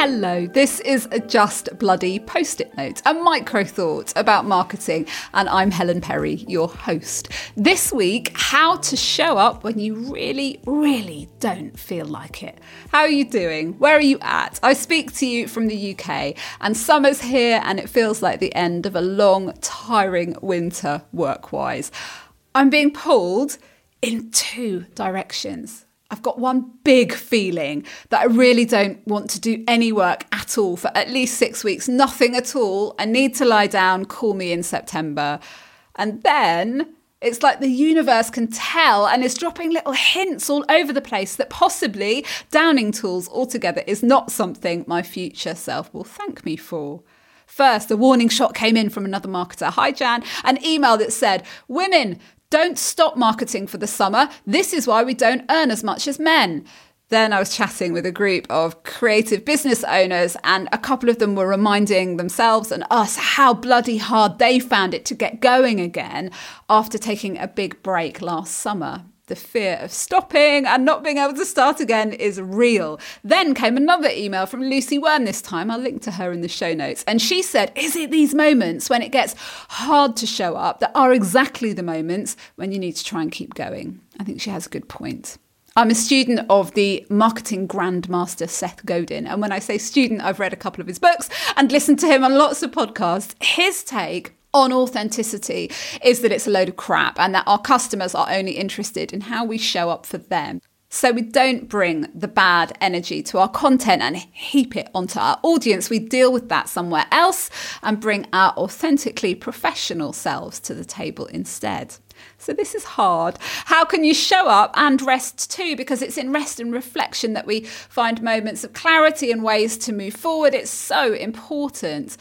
Hello, this is a Just Bloody Post it note, a micro thought about marketing, and I'm Helen Perry, your host. This week, how to show up when you really, really don't feel like it. How are you doing? Where are you at? I speak to you from the UK, and summer's here, and it feels like the end of a long, tiring winter work wise. I'm being pulled in two directions. I've got one big feeling that I really don't want to do any work at all for at least six weeks, nothing at all. I need to lie down, call me in September. And then it's like the universe can tell and is dropping little hints all over the place that possibly downing tools altogether is not something my future self will thank me for. First, a warning shot came in from another marketer. Hi, Jan. An email that said, Women, don't stop marketing for the summer. This is why we don't earn as much as men. Then I was chatting with a group of creative business owners, and a couple of them were reminding themselves and us how bloody hard they found it to get going again after taking a big break last summer the fear of stopping and not being able to start again is real. Then came another email from Lucy Wern this time. I'll link to her in the show notes. And she said, Is it these moments when it gets hard to show up that are exactly the moments when you need to try and keep going? I think she has a good point. I'm a student of the marketing grandmaster Seth Godin. And when I say student, I've read a couple of his books and listened to him on lots of podcasts. His take on authenticity is that it's a load of crap and that our customers are only interested in how we show up for them. So we don't bring the bad energy to our content and heap it onto our audience. We deal with that somewhere else and bring our authentically professional selves to the table instead. So this is hard. How can you show up and rest too? Because it's in rest and reflection that we find moments of clarity and ways to move forward. It's so important.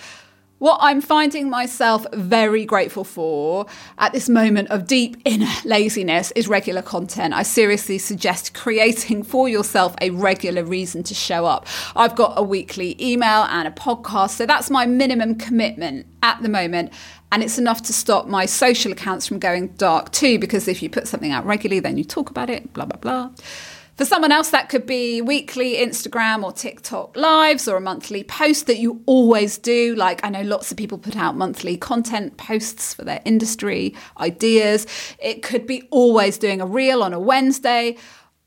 What I'm finding myself very grateful for at this moment of deep inner laziness is regular content. I seriously suggest creating for yourself a regular reason to show up. I've got a weekly email and a podcast, so that's my minimum commitment at the moment. And it's enough to stop my social accounts from going dark too, because if you put something out regularly, then you talk about it, blah, blah, blah. For someone else, that could be weekly Instagram or TikTok lives or a monthly post that you always do. Like, I know lots of people put out monthly content posts for their industry ideas. It could be always doing a reel on a Wednesday.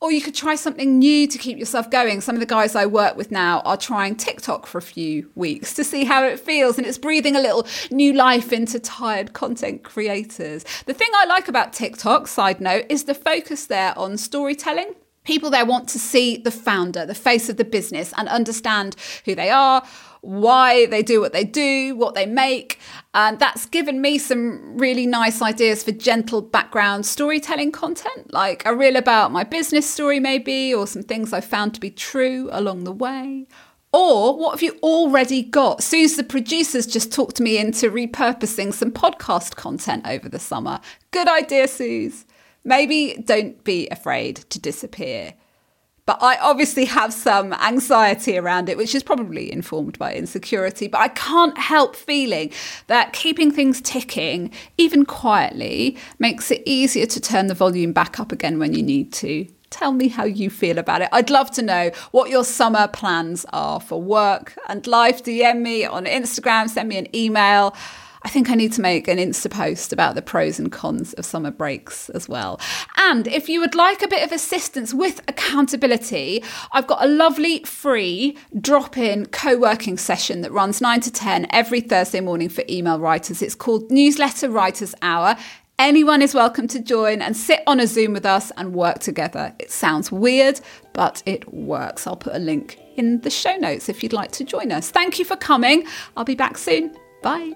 Or you could try something new to keep yourself going. Some of the guys I work with now are trying TikTok for a few weeks to see how it feels, and it's breathing a little new life into tired content creators. The thing I like about TikTok, side note, is the focus there on storytelling People there want to see the founder, the face of the business, and understand who they are, why they do what they do, what they make. And that's given me some really nice ideas for gentle background storytelling content, like a reel about my business story, maybe, or some things I've found to be true along the way. Or what have you already got? Suze, the producers, just talked me into repurposing some podcast content over the summer. Good idea, Suze. Maybe don't be afraid to disappear. But I obviously have some anxiety around it, which is probably informed by insecurity. But I can't help feeling that keeping things ticking, even quietly, makes it easier to turn the volume back up again when you need to. Tell me how you feel about it. I'd love to know what your summer plans are for work and life. DM me on Instagram, send me an email. I think I need to make an Insta post about the pros and cons of summer breaks as well. And if you would like a bit of assistance with accountability, I've got a lovely free drop in co working session that runs 9 to 10 every Thursday morning for email writers. It's called Newsletter Writers Hour. Anyone is welcome to join and sit on a Zoom with us and work together. It sounds weird, but it works. I'll put a link in the show notes if you'd like to join us. Thank you for coming. I'll be back soon. Bye.